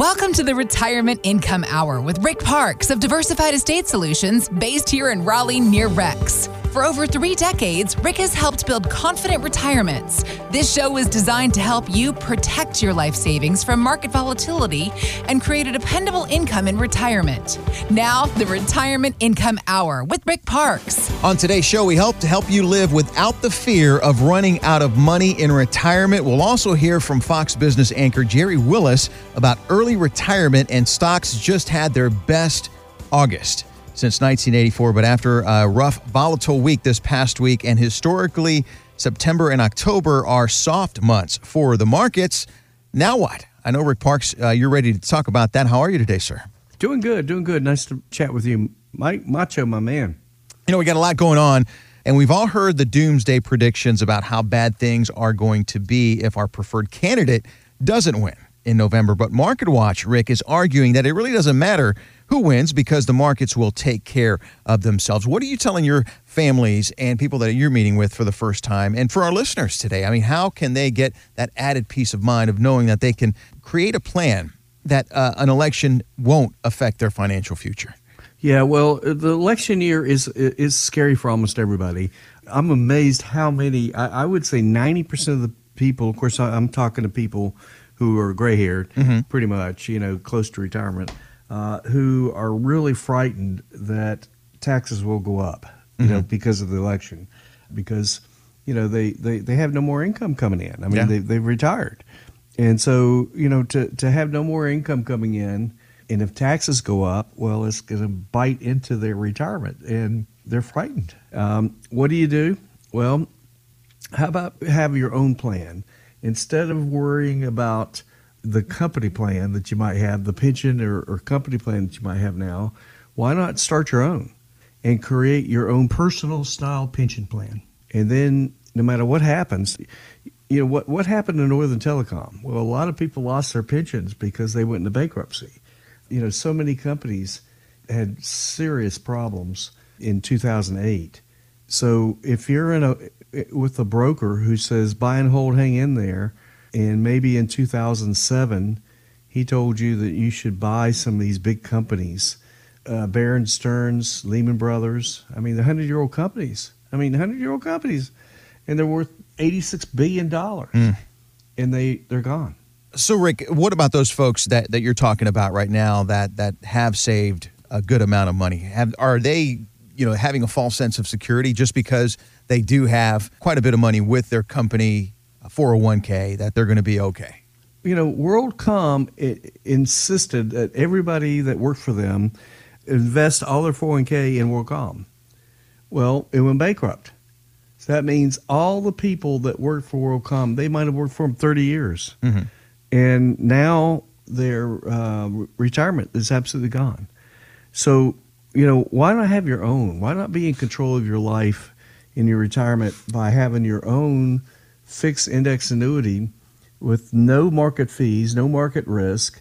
Welcome to the Retirement Income Hour with Rick Parks of Diversified Estate Solutions, based here in Raleigh near Rex. For over three decades, Rick has helped build confident retirements. This show is designed to help you protect your life savings from market volatility and create a dependable income in retirement. Now, the Retirement Income Hour with Rick Parks. On today's show, we hope to help you live without the fear of running out of money in retirement. We'll also hear from Fox Business anchor Gerri Willis about early retirement, and stocks just had their best August since 1984. But after a rough, volatile week this past week, and historically, September and October are soft months for the markets. Now what? I know, Rick Parks, uh, you're ready to talk about that. How are you today, sir? Doing good, doing good. Nice to chat with you, Mike Macho, my man. You know, we got a lot going on, and we've all heard the doomsday predictions about how bad things are going to be if our preferred candidate doesn't win in November. But Market Watch, Rick, is arguing that it really doesn't matter who wins because the markets will take care of themselves. What are you telling your families and people that you're meeting with for the first time and for our listeners today? I mean, how can they get that added peace of mind of knowing that they can create a plan that uh, an election won't affect their financial future? Yeah, well, the election year is is scary for almost everybody. I'm amazed how many. I, I would say 90 percent of the people. Of course, I, am talking to people who are gray haired, mm-hmm. pretty much, you know, close to retirement, uh, who are really frightened that taxes will go up, you mm-hmm. know, because of the election, because you know they, they, they have no more income coming in. I mean, yeah. they they've retired, and so you know to to have no more income coming in and if taxes go up, well, it's going to bite into their retirement, and they're frightened. Um, what do you do? Well, how about have your own plan instead of worrying about the company plan that you might have, the pension or, or company plan that you might have now? Why not start your own and create your own personal style pension plan? And then, no matter what happens, you know what what happened to Northern Telecom? Well, a lot of people lost their pensions because they went into bankruptcy you know, so many companies had serious problems in 2008. So if you're in a with a broker who says buy and hold, hang in there, and maybe in 2007 he told you that you should buy some of these big companies, uh, Bear Stearns, Lehman Brothers. I mean, the hundred year old companies. I mean, hundred year old companies, and they're worth 86 billion dollars, mm. and they they're gone. So, Rick, what about those folks that, that you're talking about right now that that have saved a good amount of money? Have are they, you know, having a false sense of security just because they do have quite a bit of money with their company 401k that they're going to be okay? You know, WorldCom insisted that everybody that worked for them invest all their 401k in WorldCom. Well, it went bankrupt. So that means all the people that worked for WorldCom, they might have worked for them 30 years. Mm-hmm and now their uh, retirement is absolutely gone. So, you know, why not have your own? Why not be in control of your life in your retirement by having your own fixed index annuity with no market fees, no market risk,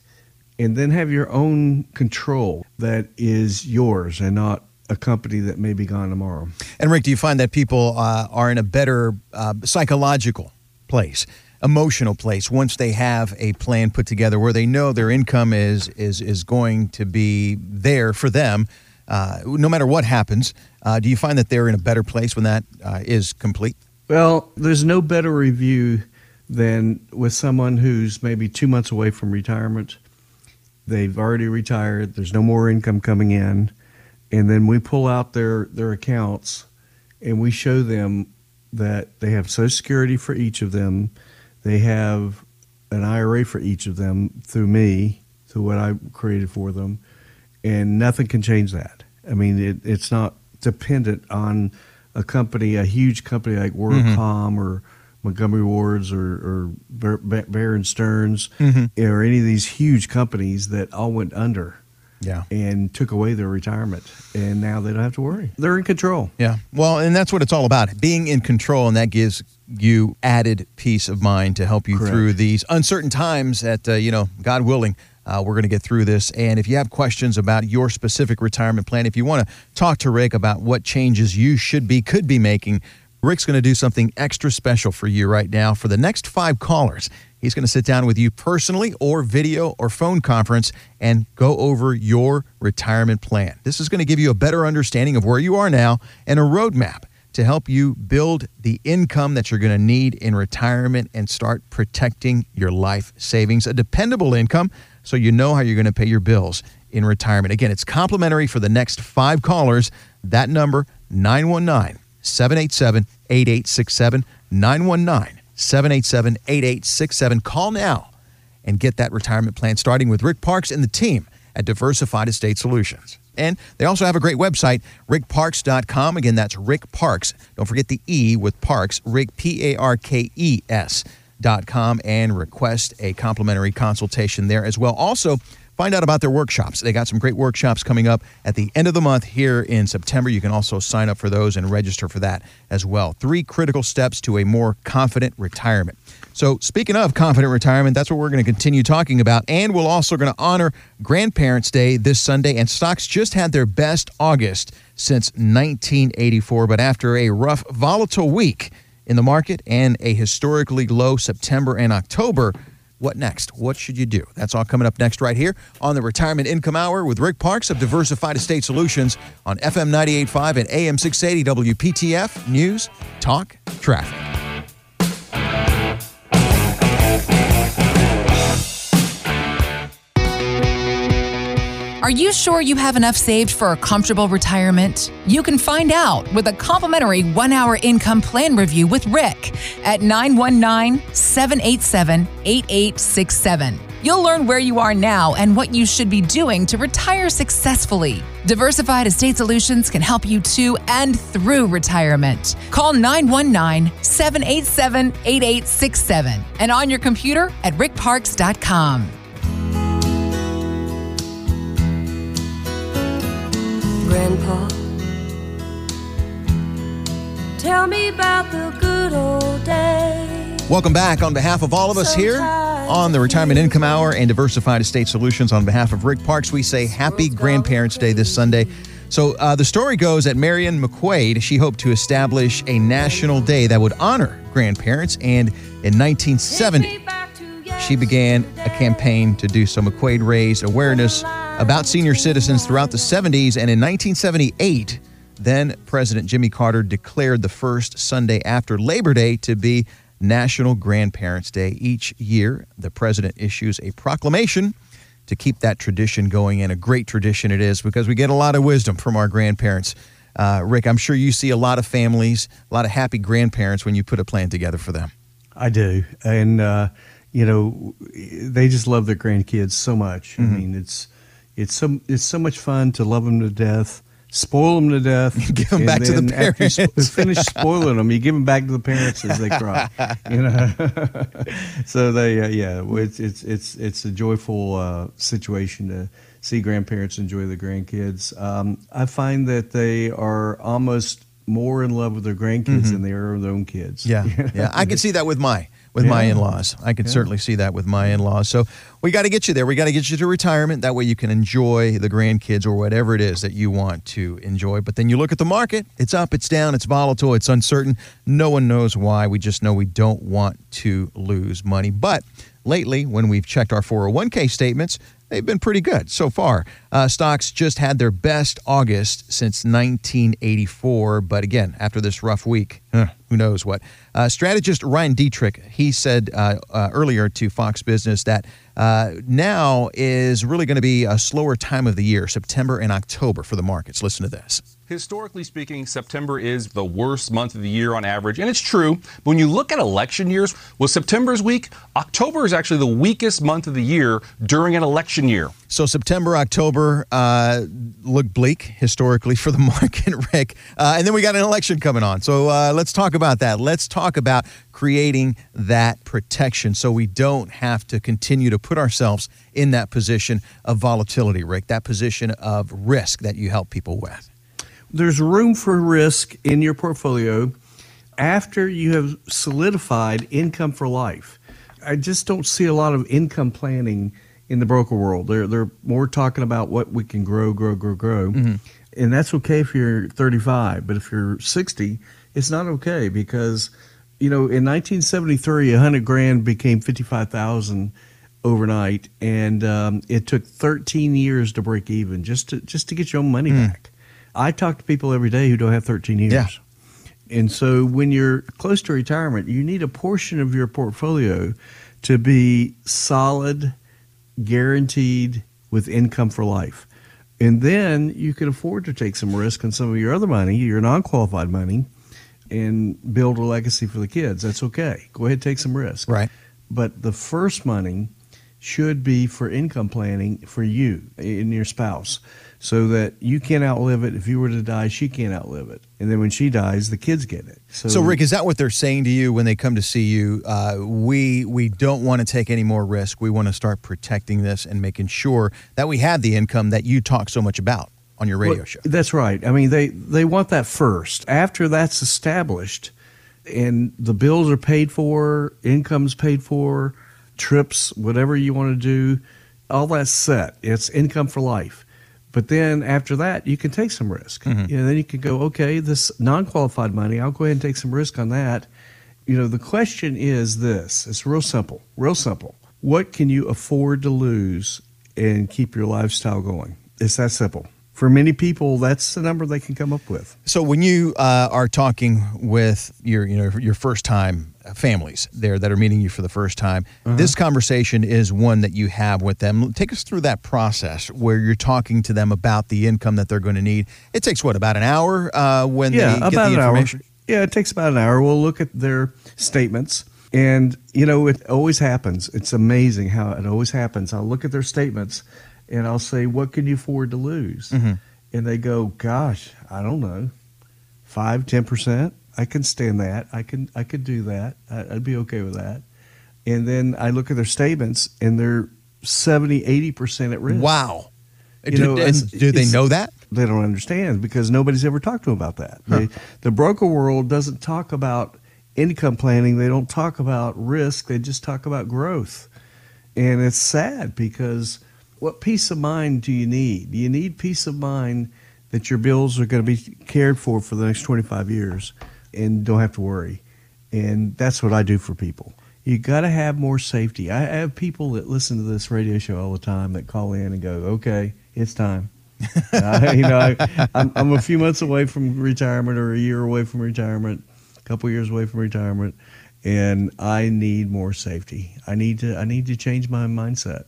and then have your own control that is yours and not a company that may be gone tomorrow. And Rick, do you find that people uh, are in a better uh, psychological place? emotional place once they have a plan put together where they know their income is is is going to be there for them uh, no matter what happens uh, do you find that they're in a better place when that uh, is complete well there's no better review than with someone who's maybe two months away from retirement. They've already retired. There's no more income coming in. And then we pull out their their accounts and we show them that they have social security for each of them. They have an IRA for each of them through me, through what I created for them, and nothing can change that. I mean, it, it's not dependent on a company, a huge company like WorldCom mm-hmm. or Montgomery Wards or, or Bear, and Stearns mm-hmm. or any of these huge companies that all went under yeah. and took away their retirement. And now they don't have to worry. They're in control. Yeah. Well, and that's what it's all about being in control, and that gives you added peace of mind to help you Correct. through these uncertain times that, uh, you know, God willing, uh, we're going to get through this. And if you have questions about your specific retirement plan, if you want to talk to Rick about what changes you should be, could be making, Rick's going to do something extra special for you right now. For the next five callers, He's going to sit down with you personally or video or phone conference and go over your retirement plan. This is going to give you a better understanding of where you are now and a roadmap to help you build the income that you're going to need in retirement and start protecting your life savings, a dependable income so you know how you're going to pay your bills in retirement. Again, it's complimentary for the next five callers. That number, 919 787 8867. 919 787 8867. Call now and get that retirement plan starting with Rick Parks and the team at Diversified Estate Solutions. And they also have a great website, rickparks.com. Again, that's Rick Parks. Don't forget the E with Parks, Rick, P A R K E S. Dot com and request a complimentary consultation there as well. Also, find out about their workshops. They got some great workshops coming up at the end of the month here in September. You can also sign up for those and register for that as well. Three critical steps to a more confident retirement. So, speaking of confident retirement, that's what we're going to continue talking about. And we're also going to honor Grandparents' Day this Sunday. And stocks just had their best August since 1984. But after a rough, volatile week in the market and a historically low September and October, what next? What should you do? That's all coming up next, right here on the Retirement Income Hour with Rick Parks of Diversified Estate Solutions on FM 98.5 and AM 680 WPTF News, Talk, Traffic. Are you sure you have enough saved for a comfortable retirement? You can find out with a complimentary one hour income plan review with Rick at 919 787 8867. You'll learn where you are now and what you should be doing to retire successfully. Diversified Estate Solutions can help you to and through retirement. Call 919 787 8867 and on your computer at rickparks.com. Grandpa, tell me about the good old days. Welcome back on behalf of all of us here on the Retirement Income Hour and Diversified Estate Solutions. On behalf of Rick Parks, we say Happy Grandparents' Day this Sunday. So uh, the story goes that Marian McQuade, she hoped to establish a national day that would honor grandparents. And in 1970, she began a campaign to do so. McQuade raised awareness about senior citizens throughout the 70s. And in 1978, then President Jimmy Carter declared the first Sunday after Labor Day to be National Grandparents' Day. Each year, the president issues a proclamation to keep that tradition going, and a great tradition it is because we get a lot of wisdom from our grandparents. Uh, Rick, I'm sure you see a lot of families, a lot of happy grandparents when you put a plan together for them. I do. And, uh, you know, they just love their grandkids so much. Mm-hmm. I mean, it's it's so it's so much fun to love them to death, spoil them to death, Give 'em and back to the then after you sp- finish spoiling them, you give them back to the parents as they cry. You know, so they uh, yeah, it's it's it's it's a joyful uh, situation to see grandparents enjoy the grandkids. Um, I find that they are almost more in love with their grandkids than they are with their own kids. Mm-hmm. Yeah, yeah. I can see that with my with my in-laws. I can certainly see that with my in-laws. So we got to get you there. We got to get you to retirement. That way you can enjoy the grandkids or whatever it is that you want to enjoy. But then you look at the market. It's up, it's down, it's volatile, it's uncertain. No one knows why. We just know we don't want to lose money. But lately, when we've checked our 401k statements, they've been pretty good so far. Uh, stocks just had their best August since 1984. But again, after this rough week, huh, who knows what? Uh, strategist Ryan Detrick, he said uh, uh, earlier to Fox Business that uh, now is really going to be a slower time of the year, September and October for the markets. Listen to this. Historically speaking, September is the worst month of the year on average, and it's true. But when you look at election years, well, September's weak. October is actually the weakest month of the year during an election year. So September, October uh, look bleak historically for the market, Rick. Uh, and then we got an election coming on. So uh, let's talk about that. Let's talk about creating that protection so we don't have to continue to put ourselves in that position of volatility, Rick, that position of risk that you help people with. There's room for risk in your portfolio after you have solidified income for life. I just don't see a lot of income planning in the broker world. They're they're more talking about what we can grow, grow, grow, grow, and that's okay if you're 35. But if you're 60, it's not okay because you know, in 1973, 100 grand became 55,000 overnight, and um, it took 13 years to break even just to just to get your own money back. I talk to people every day who don't have 13 years. Yeah. And so when you're close to retirement, you need a portion of your portfolio to be solid, guaranteed with income for life. And then you can afford to take some risk on some of your other money, your non qualified money, and build a legacy for the kids. That's okay. Go ahead, take some risk. Right. But the first money should be for income planning for you and your spouse so that you can't outlive it. If you were to die, she can't outlive it. And then when she dies, the kids get it. So, Rick, is that what they're saying to you when they come to see you? Uh, we we don't want to take any more risk. We want to start protecting this and making sure that we have the income that you talk so much about on your radio Well, show. That's right. I mean, they they want that first. After that's established, and the bills are paid for, income's paid for, trips, whatever you want to do, all that's set. It's income for life. But then after that, you can take some risk. You know, then you can go, okay, this non-qualified money, I'll go ahead and take some risk on that. You know, the question is this: it's real simple, real simple. What can you afford to lose and keep your lifestyle going? It's that simple. For many people, that's the number they can come up with. So when you uh, are talking with your you know your first time families there that are meeting you for the first time, this conversation is one that you have with them. Take us through that process where you're talking to them about the income that they're going to need. It takes what about an hour uh, when yeah, they get about the an information. hour. Yeah, it takes about an hour. We'll look at their statements, and you know, it always happens. It's amazing how it always happens. I'll look at their statements, and I'll say, "What can you afford to lose?" Mhm. And they go, "Gosh, I don't know, five, ten percent. I can stand that. I can, I could do that. I, I'd be okay with that." And then I look at their statements, and they're 70, 80 percent at risk. Wow. You do, know, and do they know that? they don't understand because nobody's ever talked to them about that. They, the broker world doesn't talk about income planning. They don't talk about risk. They just talk about growth. And it's sad because what peace of mind do you need? You need peace of mind that your bills are going to be cared for for the next 25 years and don't have to worry. And that's what I do for people. You got to have more safety. I have people that listen to this radio show all the time that call in and go, "Okay, it's time." I, you know, I, I'm, I'm a few months away from retirement, or a year away from retirement, a couple years away from retirement, and I need more safety. I need to. I need to change my mindset.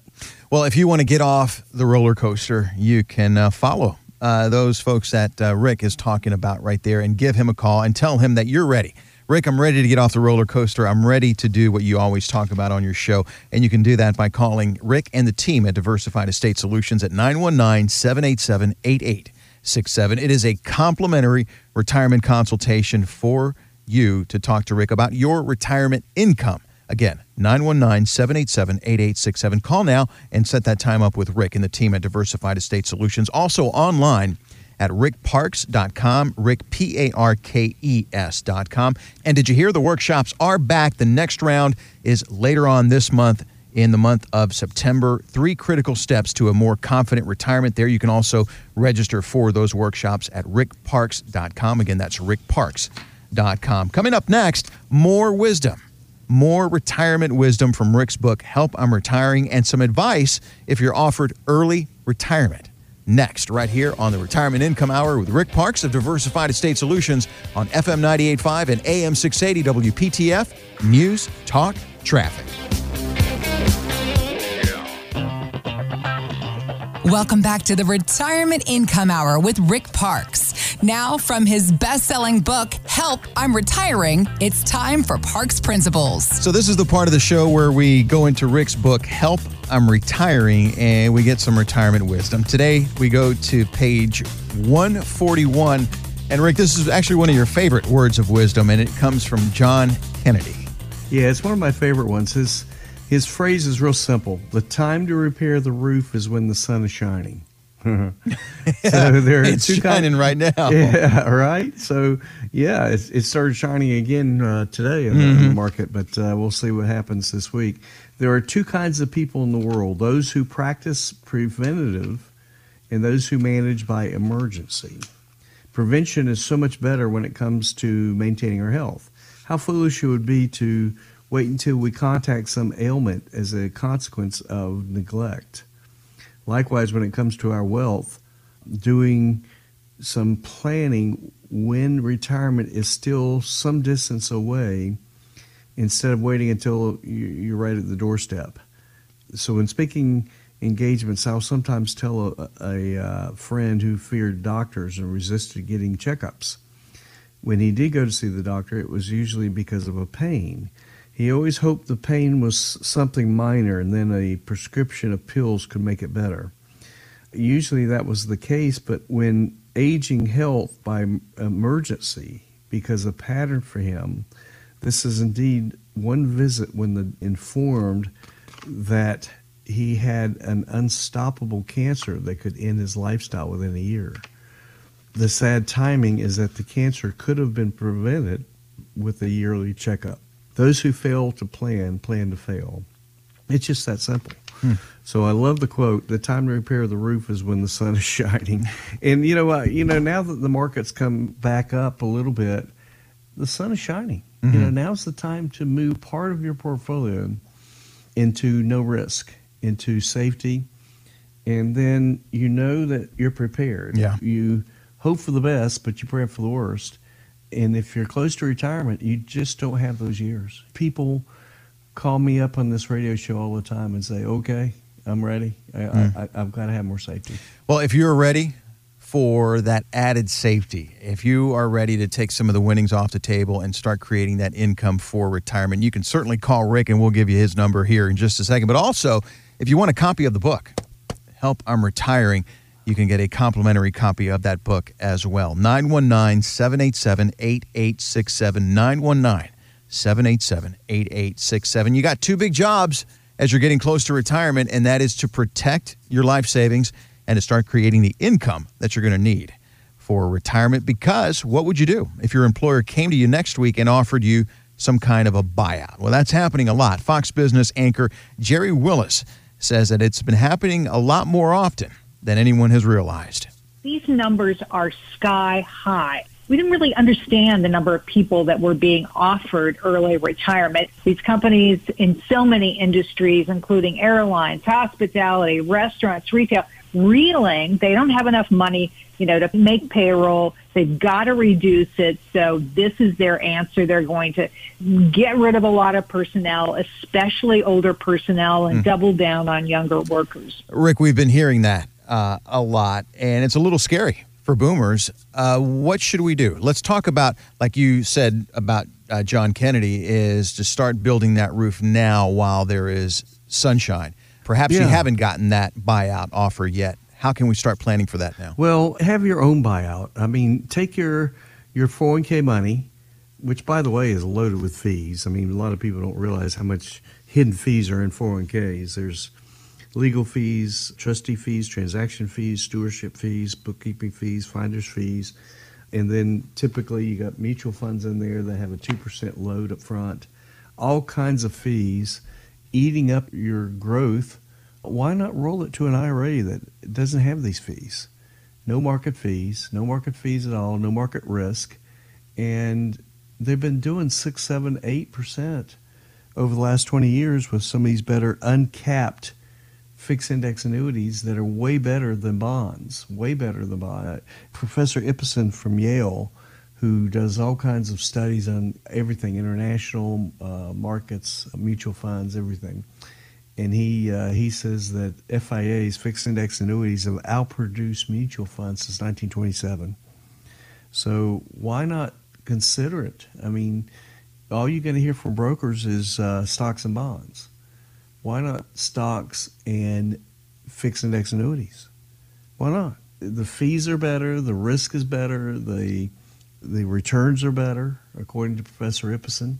Well, if you want to get off the roller coaster, you can uh, follow uh, those folks that uh, Rick is talking about right there and give him a call and tell him that you're ready. Rick, I'm ready to get off the roller coaster. I'm ready to do what you always talk about on your show. And you can do that by calling Rick and the team at Diversified Estate Solutions at 919 787 8867. It is a complimentary retirement consultation for you to talk to Rick about your retirement income. Again, 919 787 8867. Call now and set that time up with Rick and the team at Diversified Estate Solutions. Also online at rickparks.com, Rick, P A R K E S.com. And did you hear the workshops are back? The next round is later on this month. In the month of September, three critical steps to a more confident retirement. There, you can also register for those workshops at rickparks.com. Again, that's rickparks.com. Coming up next, more wisdom more retirement wisdom from Rick's book, Help I'm Retiring, and some advice if you're offered early retirement. Next, right here on the Retirement Income Hour with Rick Parks of Diversified Estate Solutions on FM 98.5 and AM 680 WPTF, News, Talk, Traffic. Welcome back to the Retirement Income Hour with Rick Parks. Now, from his best selling book, Help, I'm Retiring, it's time for Parks Principles. So, this is the part of the show where we go into Rick's book, Help, I'm Retiring, and we get some retirement wisdom. Today, we go to page 141. And, Rick, this is actually one of your favorite words of wisdom, and it comes from John Kennedy. Yeah, it's one of my favorite ones. His his phrase is real simple. The time to repair the roof is when the sun is shining. so there It's two shining kind- right now. Yeah, right. So yeah, it, it started shining again uh, today in, the, in the market, but uh, we'll see what happens this week. There are two kinds of people in the world: those who practice preventative, and those who manage by emergency. Prevention is so much better when it comes to maintaining our health. how foolish it would be to wait until we contact some ailment as a consequence of neglect. Likewise, when it comes to our wealth, doing some planning when retirement is still some distance away instead of waiting until you're right at the doorstep. So, in speaking engagements, I'll sometimes tell a, a, a uh, friend who feared doctors and resisted getting checkups. When he did go to see the doctor, it was usually because of a pain. He always hoped the pain was something minor and then a prescription of pills could make it better. Usually that was the case, but when aging health by emergency, because a pattern for him, this is indeed one visit when the informed that he had an unstoppable cancer that could end his lifestyle within a year. The sad timing is that the cancer could have been prevented with a yearly checkup. Those who fail to plan, plan to fail. It's just that simple. Hmm. So I love the quote: "The time to repair the roof is when the sun is shining." And you know, uh, you know, now that the market's come back up a little bit, the sun is shining. Mm-hmm. You know, now's the time to move part of your portfolio into no risk, into safety, and then you know that you're prepared. Yeah. You hope for the best, but you pray for the worst. And if you're close to retirement, you just don't have those years. People call me up on this radio show all the time and say, "Okay, I'm ready. I, mm. I, I've got to have more safety." Well, if you're ready for that added safety, if you are ready to take some of the winnings off the table and start creating that income for retirement, you can certainly call Rick, and we'll give you his number here in just a second. But also, if you want a copy of the book, "Help I'm Retiring." You can get a complimentary copy of that book as well. 919 787 8867. 919 787 8867. You got two big jobs as you're getting close to retirement, and that is to protect your life savings and to start creating the income that you're going to need for retirement. Because what would you do if your employer came to you next week and offered you some kind of a buyout? Well, that's happening a lot. Fox Business anchor Gerri Willis says that it's been happening a lot more often than anyone has realized. These numbers are sky high. We didn't really understand the number of people that were being offered early retirement. These companies in so many industries, including airlines, hospitality, restaurants, retail, reeling. They don't have enough money, you know, to make payroll. They've got to reduce it. So this is their answer. They're going to get rid of a lot of personnel, especially older personnel, and mm. double down on younger workers. Rick, we've been hearing that uh, a lot, and it's a little scary for boomers. Uh, what should we do? Let's talk about, like you said about uh, John Kennedy, is to start building that roof now while there is sunshine. Perhaps yeah. you haven't gotten that buyout offer yet. How can we start planning for that now? Well, have your own buyout. I mean, take your your 401k money, which by the way is loaded with fees. I mean, a lot of people don't realize how much hidden fees are in 401ks. There's legal fees, trustee fees, transaction fees, stewardship fees, bookkeeping fees, finder's fees. And then typically you got mutual funds in there that have a 2% load up front, all kinds of fees eating up your growth. Why not roll it to an IRA that doesn't have these fees? No market fees, no market fees at all, no market risk. And they've been doing six, seven, eight percent over the last 20 years with some of these better uncapped fixed index annuities that are way better than bonds, way better than bonds. Professor Ibbotson from Yale, who does all kinds of studies on everything, international uh, markets, mutual funds, everything. And he uh, he says that FIAs, fixed index annuities, have outproduced mutual funds since 1927. So why not consider it? I mean, all you're going to hear from brokers is uh, stocks and bonds why not stocks and fixed index annuities? Why not? The fees are better, the risk is better, the the returns are better, according to Professor Ibbotson,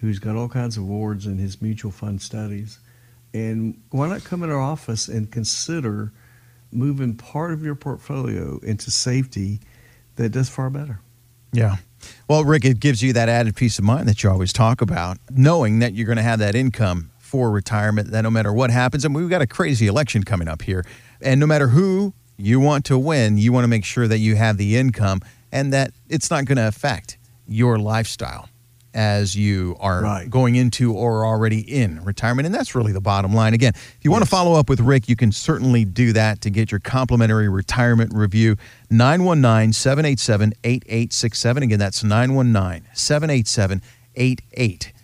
who's got all kinds of awards in his mutual fund studies. And why not come in our office and consider moving part of your portfolio into safety that does far better? Yeah. Well, Rick, it gives you that added peace of mind that you always talk about, knowing that you're going to have that income for retirement that no matter what happens, and we've got a crazy election coming up here, and no matter who you want to win, you want to make sure that you have the income and that it's not going to affect your lifestyle as you are Right. going into or already in retirement. And that's really the bottom line. Again, if you want to follow up with Rick, you can certainly do that to get your complimentary retirement review. 919 787 8867. Again, that's 919 787 8867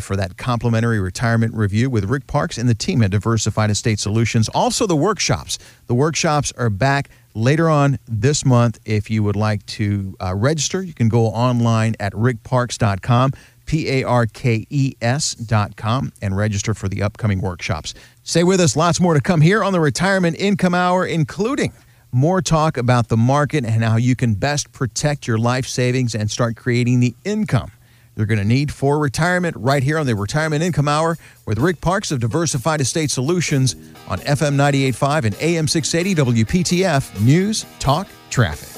for that complimentary retirement review with Rick Parks and the team at Diversified Estate Solutions. Also, the workshops. The workshops are back later on this month. If you would like to uh, register, you can go online at rickparks.com. P A R K E S dot com and register for the upcoming workshops. Stay with us, lots more to come here on the Retirement Income Hour, including more talk about the market and how you can best protect your life savings and start creating the income you're going to need for retirement right here on the Retirement Income Hour with Rick Parks of Diversified Estate Solutions on FM 98.5 and AM 680 WPTF News, Talk, Traffic.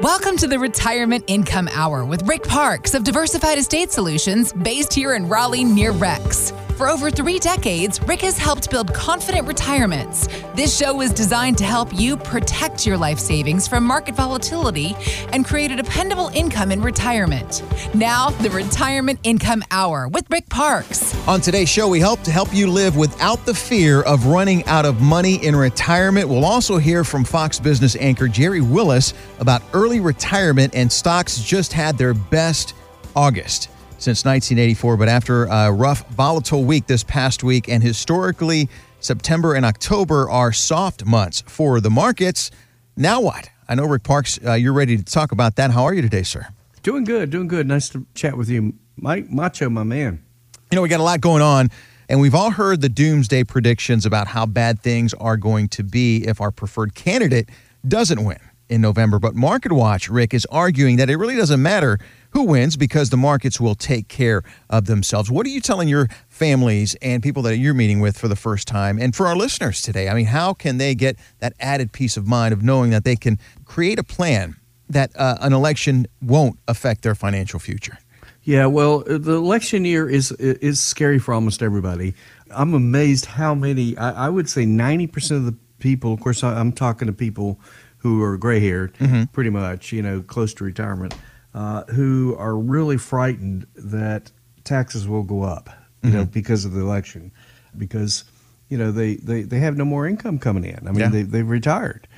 Welcome to the Retirement Income Hour with Rick Parks of Diversified Estate Solutions, based here in Raleigh near Rex. For over three decades, Rick has helped build confident retirements. This show is designed to help you protect your life savings from market volatility and create a dependable income in retirement. Now, the Retirement Income Hour with Rick Parks. On today's show, we hope to help you live without the fear of running out of money in retirement. We'll also hear from Fox Business anchor Gerri Willis about early retirement, and stocks just had their best August since 1984. But after a rough, volatile week this past week, and historically, September and October are soft months for the markets. Now what? I know, Rick Parks, uh, you're ready to talk about that. How are you today, sir? Doing good, doing good. Nice to chat with you, Mike Macho, my man. You know, we got a lot going on, and we've all heard the doomsday predictions about how bad things are going to be if our preferred candidate doesn't win in November. But Market Watch, Rick, is arguing that it really doesn't matter who wins because the markets will take care of themselves. What are you telling your families and people that you're meeting with for the first time? And for our listeners today, I mean, how can they get that added peace of mind of knowing that they can create a plan that uh, an election won't affect their financial future? Yeah, well, the election year is is scary for almost everybody. I'm amazed how many. I, I would say 90 percent of the people. Of course, I, I'm talking to people who are gray haired, pretty much, you know, close to retirement, uh, who are really frightened that taxes will go up, you know, because of the election, because you know they, they, they have no more income coming in. I mean, Yeah. they they've retired,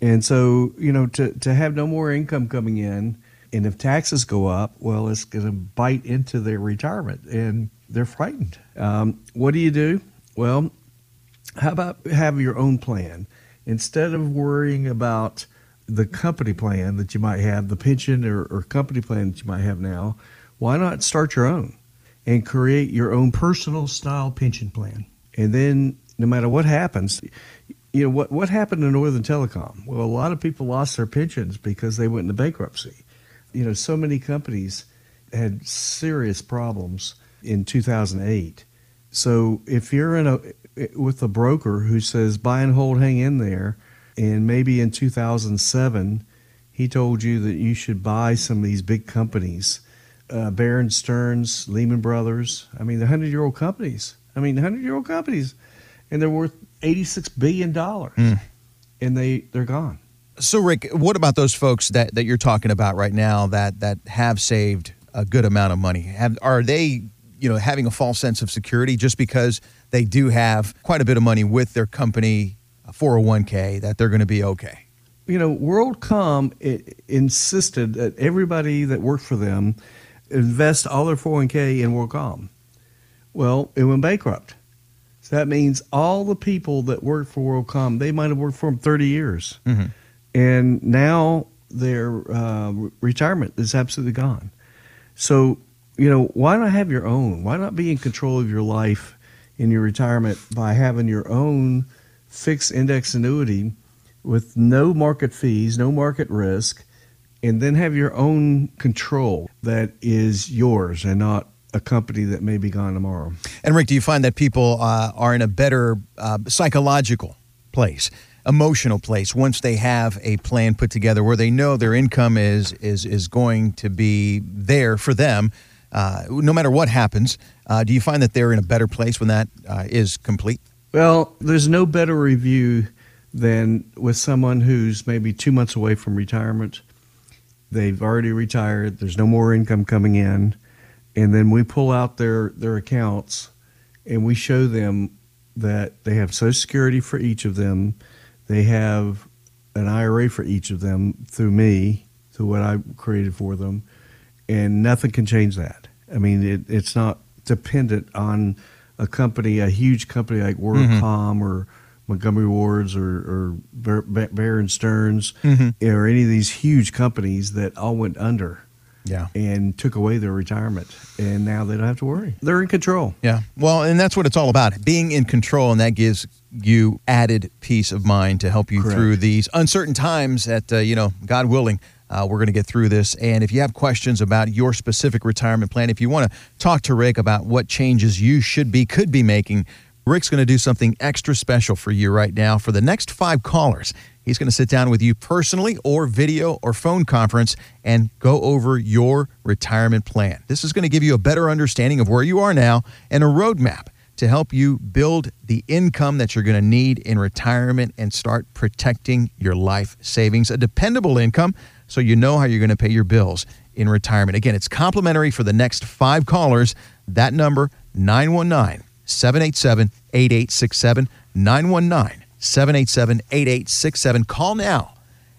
and so you know to to have no more income coming in, and if taxes go up, well, it's going to bite into their retirement, and they're frightened. Um, what do you do? Well, how about have your own plan instead of worrying about the company plan that you might have, the pension or, or company plan that you might have now? Why not start your own and create your own personal style pension plan? And then, no matter what happens, you know what what happened to Northern Telecom? Well, a lot of people lost their pensions because they went into bankruptcy. You know, so many companies had serious problems in 2008. So if you're in a with a broker who says buy and hold, hang in there, and maybe in 2007 he told you that you should buy some of these big companies, uh, Bear Stearns, Lehman Brothers. I mean, the hundred year old companies. I mean, hundred year old companies, and they're worth 86 billion dollars, and they they're gone. So, Rick, what about those folks that, that you're talking about right now that that have saved a good amount of money? Have are they, you know, having a false sense of security just because they do have quite a bit of money with their company 401k that they're going to be okay? you know, WorldCom insisted that everybody that worked for them invest all their 401k in WorldCom. Well, it went bankrupt. So that means all the people that worked for WorldCom, they might have worked for them 30 years. Mhm. And now their uh, retirement is absolutely gone. So, you know, why not have your own? Why not be in control of your life in your retirement by having your own fixed index annuity with no market fees, no market risk, and then have your own control that is yours and not a company that may be gone tomorrow. And Rick, do you find that people uh, are in a better uh, psychological place, emotional place once they have a plan put together where they know their income is is is going to be there for them, uh, no matter what happens? Uh, do you find that they're in a better place when that uh, is complete? Well, there's no better review than with someone who's maybe two months away from retirement. They've already retired. There's no more income coming in, and then we pull out their their accounts, and we show them that they have Social Security for each of them. They have an IRA for each of them through me, through what I created for them, and nothing can change that. I mean, it, it's not dependent on a company, a huge company like WorldCom or Montgomery Wards or, or and Stearns or any of these huge companies that all went under Yeah. and took away their retirement, and now they don't have to worry. They're in control. Yeah. Well, and that's what it's all about being in control, and that gives you added peace of mind to help you Correct. through these uncertain times that, uh, you know, God willing, uh, we're going to get through this. And if you have questions about your specific retirement plan, if you want to talk to Rick about what changes you should be, could be making, Rick's going to do something extra special for you right now. For the next five callers, he's going to sit down with you personally or video or phone conference and go over your retirement plan. This is going to give you a better understanding of where you are now and a roadmap to help you build the income that you're going to need in retirement and start protecting your life savings, a dependable income so you know how you're going to pay your bills in retirement. Again, it's complimentary for the next five callers. That number, 919 787 8867. 919 787 8867. Call now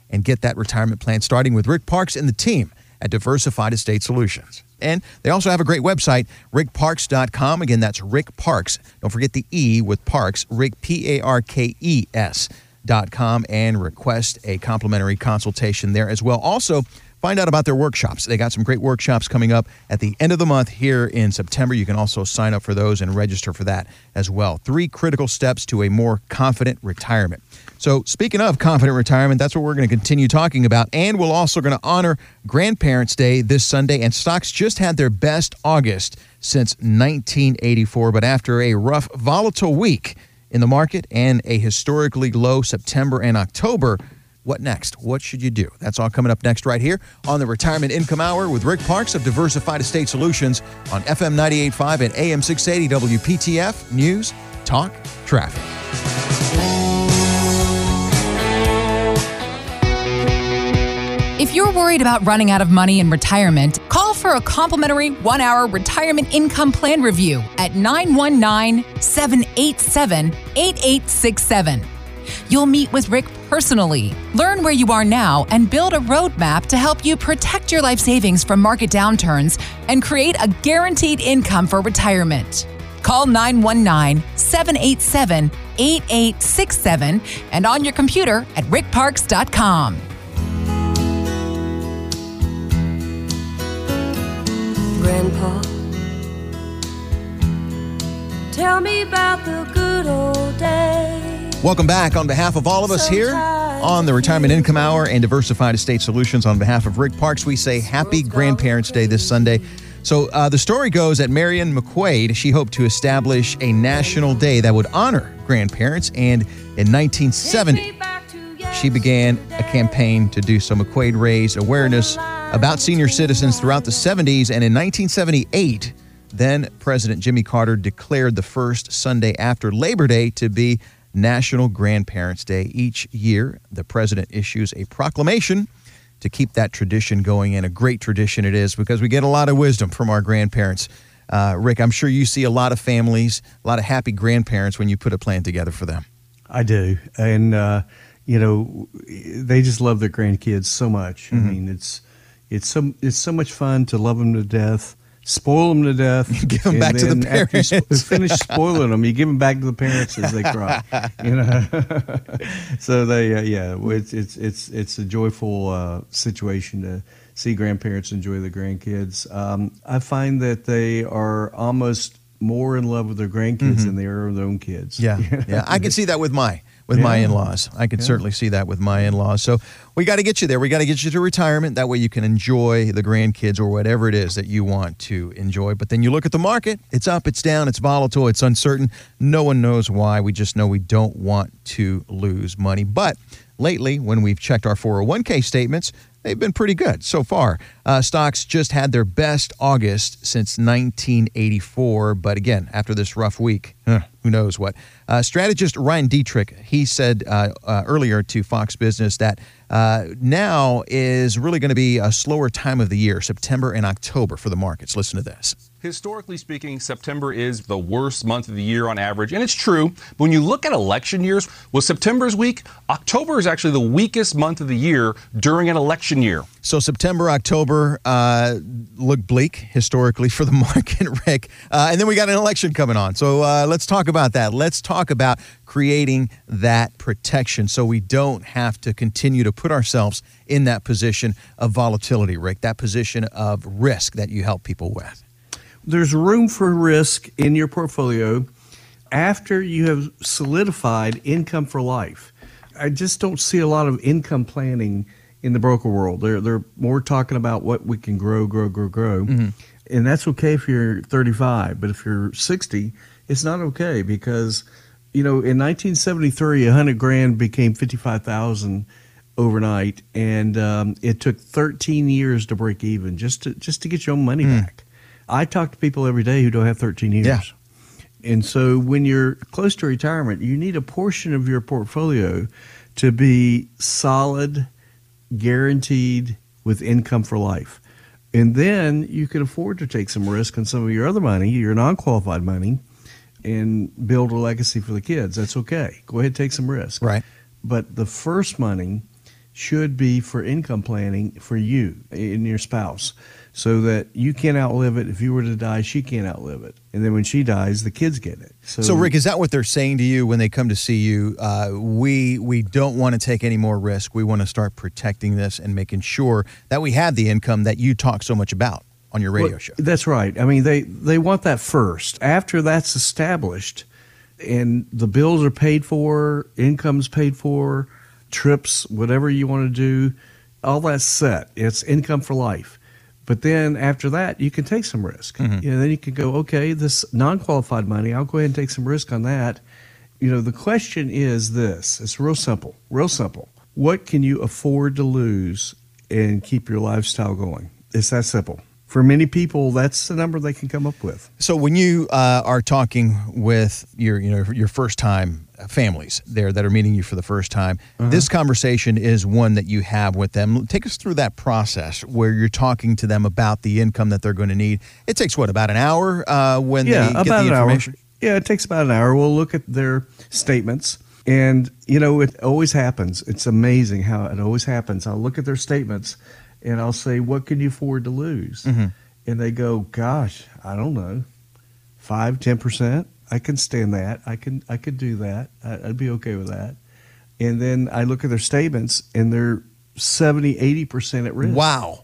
and get that retirement plan starting with Rick Parks and the team at Diversified Estate Solutions. And they also have a great website, rickparks.com. Again, that's Rick Parks. Don't forget the E with Parks, Rick, P A R K E S com, and request a complimentary consultation there as well. Also, find out about their workshops. They got some great workshops coming up at the end of the month here in September. You can also sign up for those and register for that as well. Three critical steps to a more confident retirement. So, speaking of confident retirement, that's what we're going to continue talking about. And we're also going to honor Grandparents' Day this Sunday. And stocks just had their best August since 1984. But after a rough, volatile week in the market and a historically low September and October, what next? What should you do? That's all coming up next, right here on the Retirement Income Hour with Rick Parks of Diversified Estate Solutions on FM 98.5 and AM 680 WPTF News, Talk, Traffic. If you're worried about running out of money in retirement, call for a complimentary one hour retirement income plan review at 919 787 8867. You'll meet with Rick personally, learn where you are now, and build a roadmap to help you protect your life savings from market downturns and create a guaranteed income for retirement. Call 919 787 8867 and on your computer at rickparks.com. Grandpa, tell me about the good old days. Welcome back on behalf of all of us here on the Retirement Income Hour and Diversified Estate Solutions. On behalf of Rick Parks, we say Happy Grandparents' Day this Sunday. So uh, the story goes that Marian McQuade, she hoped to establish a national day that would honor grandparents. And in 1970, she began a campaign to do so. McQuade raised awareness about senior citizens throughout the 70s. And in 1978, then President Jimmy Carter declared the first Sunday after Labor Day to be National Grandparents' Day. Each year, the president issues a proclamation to keep that tradition going, and a great tradition it is because we get a lot of wisdom from our grandparents. Uh, Rick, I'm sure you see a lot of families, a lot of happy grandparents when you put a plan together for them. I do, and uh, you know, they just love their grandkids so much. I mean, it's it's so it's so much fun to love them to death, spoil them to death, Give 'em and back to the then after you sp- parents. finish spoiling them, you give them back to the parents as they cry. You know, so they uh, yeah, it's it's it's it's a joyful uh, situation to see grandparents enjoy the grandkids. Um, I find that they are almost more in love with their grandkids than they are with their own kids. Yeah, yeah. I can see that with my with my in-laws. I can certainly see that with my in-laws. So we got to get you there. We got to get you to retirement. That way you can enjoy the grandkids or whatever it is that you want to enjoy. But then you look at the market. It's up. It's down. It's volatile. It's uncertain. No one knows why. We just know we don't want to lose money. But lately, when we've checked our 401k statements, they've been pretty good so far. Uh, stocks just had their best August since 1984. But again, after this rough week, huh, who knows what. Uh, strategist Ryan Detrick, he said uh, uh, earlier to Fox Business that uh, now is really going to be a slower time of the year, September and October for the markets. Listen to this. Historically speaking, September is the worst month of the year on average, and it's true. But when you look at election years, well, September's weak. October is actually the weakest month of the year during an election year. So September, October uh, look bleak historically for the market, Rick. Uh, and then we got an election coming on. So uh, let's talk about that. Let's talk about creating that protection so we don't have to continue to put ourselves in that position of volatility, Rick, that position of risk that you help people with there's room for risk in your portfolio after you have solidified income for life. I just don't see a lot of income planning in the broker world. They're they're more talking about what we can grow, grow, grow, grow, mm-hmm. and that's okay if you're 35. But if you're 60, it's not okay because you know in 1973, 100 grand became 55,000 overnight, and um, it took 13 years to break even just to just to get your own money mm. back. I talk to people every day who don't have 13 years. Yeah. And so when you're close to retirement, you need a portion of your portfolio to be solid, guaranteed with income for life. And then you can afford to take some risk on some of your other money, your non qualified money, and build a legacy for the kids. That's okay. Go ahead, take some risk. Right. But the first money should be for income planning for you and your spouse so that you can't outlive it. If you were to die, she can't outlive it. And then when she dies, the kids get it. So, so Rick, is that what they're saying to you when they come to see you? Uh, we we don't want to take any more risk. We want to start protecting this and making sure that we have the income that you talk so much about on your radio well, show. That's right. I mean, they they want that first. After that's established, and the bills are paid for, income's paid for, trips, whatever you want to do, all that's set. It's income for life but then after that, you can take some risk. Mm-hmm. You know, then you can go, okay, this non-qualified money, I'll go ahead and take some risk on that. You know, the question is this: it's real simple, real simple. What can you afford to lose and keep your lifestyle going? It's that simple for many people, that's the number they can come up with. So when you uh, are talking with your, you know, your first time families there that are meeting you for the first time, uh-huh. this conversation is one that you have with them. Take us through that process where you're talking to them about the income that they're going to need. It takes what about an hour uh, when yeah, they get about the information. An hour. Yeah, it takes about an hour. We'll look at their statements. And, you know, it always happens. It's amazing how it always happens. I'll look at their statements and I'll say, "What can you afford to lose?" Mm-hmm. And they go, "Gosh, I don't know, five, ten percent. I can stand that. I can, I could do that. I'd be okay with that." And then I look at their statements, and they're 70, 80 percent at risk. Wow.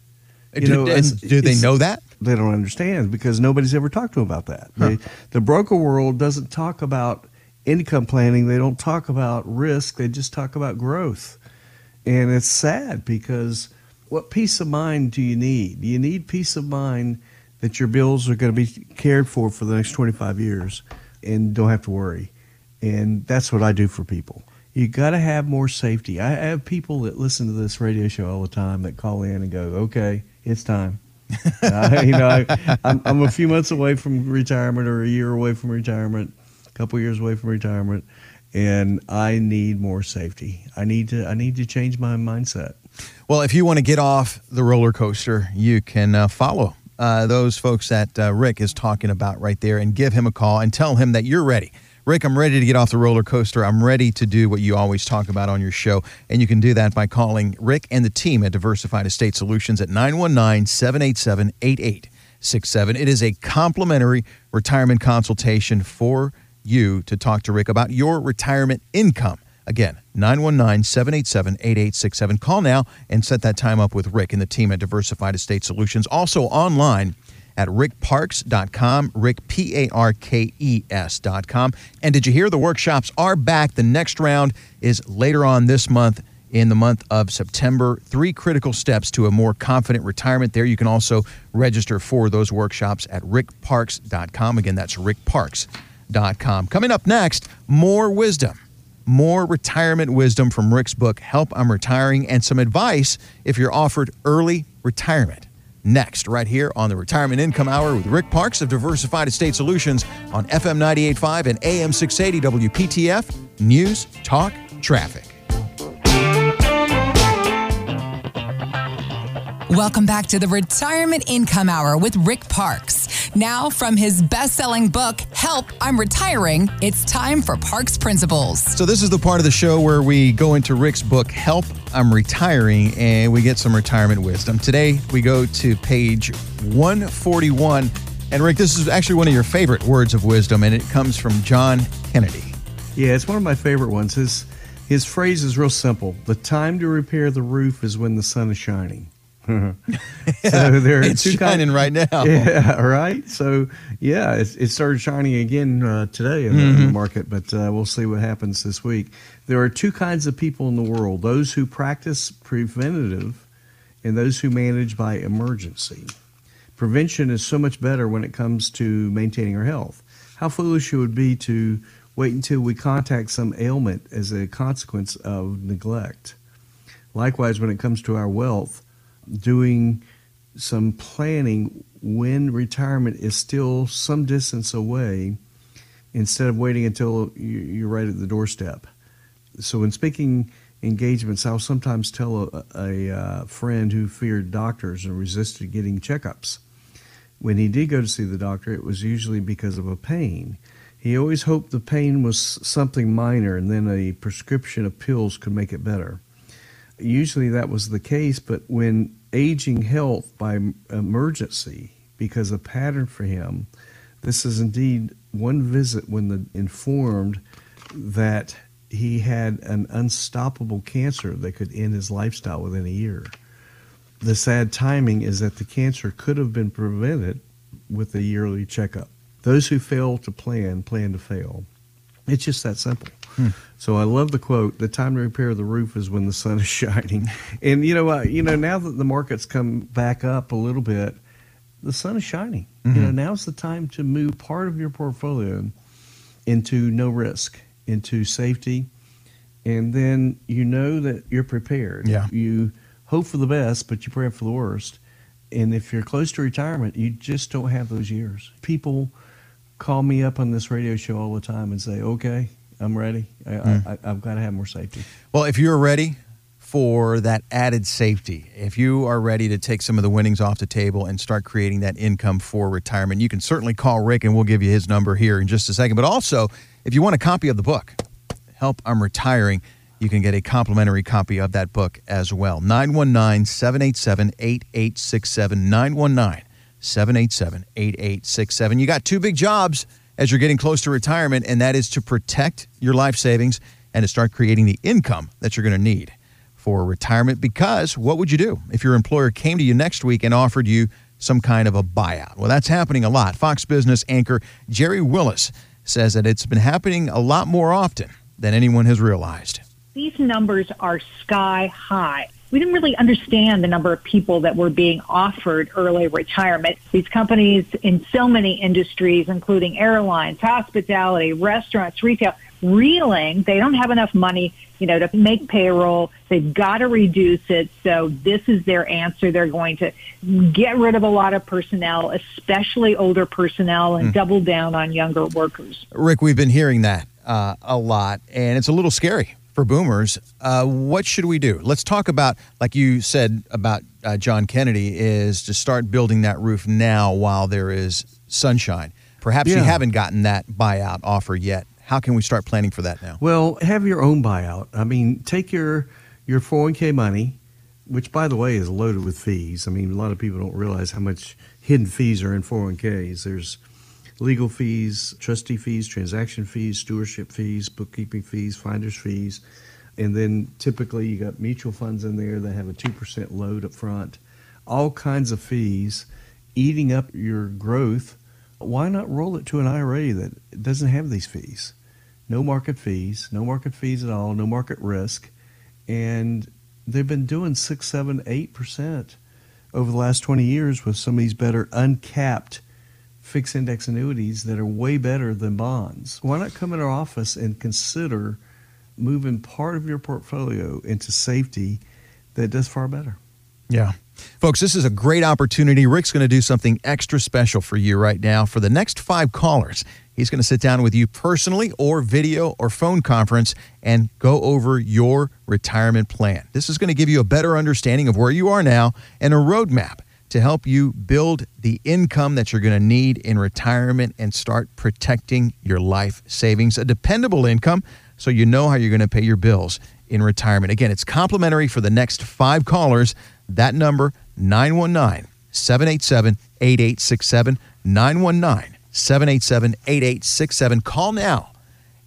You do, know, do they know that? They don't understand because nobody's ever talked to them about that. Huh. They, the broker world doesn't talk about income planning. They don't talk about risk. They just talk about growth. And it's sad because what peace of mind do you need? You need peace of mind that your bills are going to be cared for for the next 25 years and don't have to worry. And that's what I do for people. You got to have more safety. I have people that listen to this radio show all the time that call in and go, "Okay, it's time." uh, you know, I, I'm, I'm a few months away from retirement, or a year away from retirement, a couple years away from retirement, and I need more safety. I need to I need to change my mindset. Well, if you want to get off the roller coaster, you can uh, follow uh, those folks that uh, Rick is talking about right there and give him a call and tell him that you're ready. Rick, I'm ready to get off the roller coaster. I'm ready to do what you always talk about on your show. And you can do that by calling Rick and the team at Diversified Estate Solutions at 919 787 8867. It is a complimentary retirement consultation for you to talk to Rick about your retirement income. Again, 919 787 8867. Call now and set that time up with Rick and the team at Diversified Estate Solutions. Also online at rickparkes.com, Rick, P A R K E S.com. And did you hear the workshops are back? The next round is later on this month in the month of September. Three critical steps to a more confident retirement. There you can also register for those workshops at rickparkes.com. Again, that's rickparkes.com. Coming up next, more wisdom more retirement wisdom from Rick's book, Help I'm Retiring, and some advice if you're offered early retirement. next, right here on the Retirement Income Hour with Rick Parkes of Diversified Estate Solutions on FM 98.5 and AM 680 WPTF News, Talk, Traffic. Welcome back to the Retirement Income Hour with Rick Parkes. Now, from his best selling book, Help, I'm Retiring, it's time for Parkes Principles. So, this is the part of the show where we go into Rick's book, Help, I'm Retiring, and we get some retirement wisdom. Today, we go to page 141. And, Rick, this is actually one of your favorite words of wisdom, and it comes from John Kennedy. Yeah, it's one of my favorite ones. His, his phrase is real simple The time to repair the roof is when the sun is shining. so there it's shining kind, right now. Yeah, right. So yeah, it, it started shining again uh, today in, mm-hmm. the, in, the, mm-hmm. market, but uh, we'll see what happens this week. There are two kinds of people in the world: those who practice preventative, and those who manage by emergency. Prevention is so much better when it comes to maintaining our health. How foolish it would be to wait until we contact some ailment as a consequence of neglect. Likewise, when it comes to our wealth doing some planning when retirement is still some distance away instead of waiting until you're right at the doorstep. So, in speaking engagements, I'll sometimes tell a, a, uh, friend who feared doctors and resisted getting checkups. When he did go to see the doctor, it was usually because of a pain. He always hoped the pain was something minor and then a prescription of pills could make it better usually that was the case, but when aging health by emergency because a pattern for him, this is indeed one visit when the informed that he had an unstoppable cancer that could end his lifestyle within a year. The sad timing is that the cancer could have been prevented with a yearly checkup. Those who fail to plan plan to fail. It's just that simple. Hmm. So I love the quote: "The time to repair the roof is when the sun is shining." And you know, uh, you know, now that the market's come back up a little bit, the sun is shining. Mm-hmm. You know, now's the time to move part of your portfolio into no risk, into safety, and then you know that you're prepared. Yeah. You hope for the best, but you pray for the worst. And if you're close to retirement, you just don't have those years. People call me up on this radio show all the time and say, "Okay, I'm ready. I, mm. I, I've got to have more safety. Well, if you're ready for that added safety, if you are ready to take some of the winnings off the table and start creating that income for retirement, you can certainly call Rick and we'll give you his number here in just a second. But also, if you want a copy of the book, Help I'm Retiring, you can get a complimentary copy of that book as well. 919 787 8867. 919 787 8867. You got two big jobs as you're getting close to retirement, and that is to protect your life savings and to start creating the income that you're going to need for retirement. Because what would you do if your employer came to you next week and offered you some kind of a buyout? Well, that's happening a lot. Fox Business anchor Gerri Willis says that it's been happening a lot more often than anyone has realized. These numbers are sky high we didn't really understand the number of people that were being offered early retirement. These companies in so many industries, including airlines, hospitality, restaurants, retail, reeling. They don't have enough money, you know, to make payroll. They've got to reduce it. So this is their answer. They're going to get rid of a lot of personnel, especially older personnel, and mm. double down on younger workers. Rick, we've been hearing that uh, a lot, and it's a little scary for boomers, uh, what should we do? Let's talk about, like you said about uh, John Kennedy, is to start building that roof now while there is sunshine. Perhaps yeah. you haven't gotten that buyout offer yet. How can we start planning for that now? Well, have your own buyout. I mean, take your your 401k money, which by the way is loaded with fees. I mean, a lot of people don't realize how much hidden fees are in 401ks. There's legal fees, trustee fees, transaction fees, stewardship fees, bookkeeping fees, finder's fees. And then typically you got mutual funds in there that have a 2% load up front. All kinds of fees eating up your growth. Why not roll it to an IRA that doesn't have these fees? No market fees, no market fees at all, no market risk. And they've been doing six, seven, eight percent over the last 20 years with some of these better uncapped fixed index annuities that are way better than bonds. Why not come in our office and consider moving part of your portfolio into safety that does far better? Yeah. Folks, this is a great opportunity. Rick's going to do something extra special for you right now. For the next five callers, he's going to sit down with you personally or video or phone conference and go over your retirement plan. This is going to give you a better understanding of where you are now and a roadmap to help you build the income that you're going to need in retirement and start protecting your life savings, a dependable income so you know how you're going to pay your bills in retirement. Again, it's complimentary for the next five callers. That number, 919 787 8867. 919 787 8867. Call now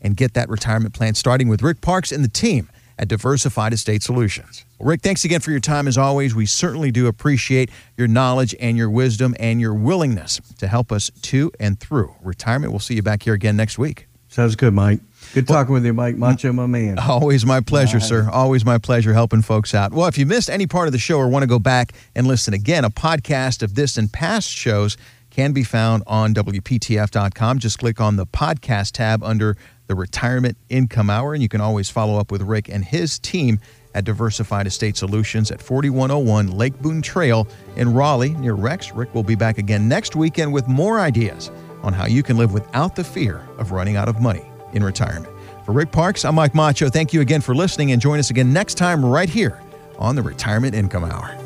and get that retirement plan starting with Rick Parkes and the team at Diversified Estate Solutions. Rick, thanks again for your time as always. We certainly do appreciate your knowledge and your wisdom and your willingness to help us to and through retirement. We'll see you back here again next week. Sounds good, Mike. Good talking with you, Mike Macho, my man. Always my pleasure, sir. Always my pleasure helping folks out. Well, if you missed any part of the show or want to go back and listen again, a podcast of this and past shows can be found on WPTF.com. Just click on the podcast tab under the Retirement Income Hour, and you can always follow up with Rick and his team at Diversified Estate Solutions at 4101 Lake Boone Trail in Raleigh near Rex. Rick will be back again next weekend with more ideas on how you can live without the fear of running out of money in retirement. For Rick Parkes, I'm Mike Macho. Thank you again for listening and join us again next time right here on the Retirement Income Hour.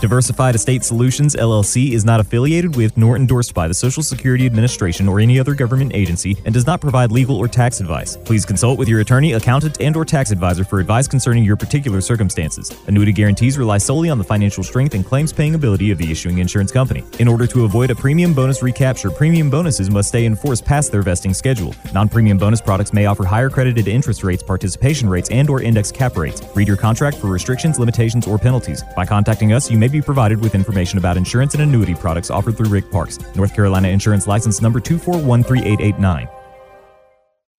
Diversified Estate Solutions LLC is not affiliated with nor endorsed by the Social Security Administration or any other government agency and does not provide legal or tax advice. Please consult with your attorney, accountant, and or tax advisor for advice concerning your particular circumstances. Annuity guarantees rely solely on the financial strength and claims paying ability of the issuing insurance company. In order to avoid a premium bonus recapture, premium bonuses must stay in force past their vesting schedule. Non-premium bonus products may offer higher credited interest rates, participation rates, and or index cap rates. Read your contract for restrictions, limitations, or penalties. By contacting us, you may be provided with information about insurance and annuity products offered through Rick Parkes, North Carolina Insurance License Number 2413889.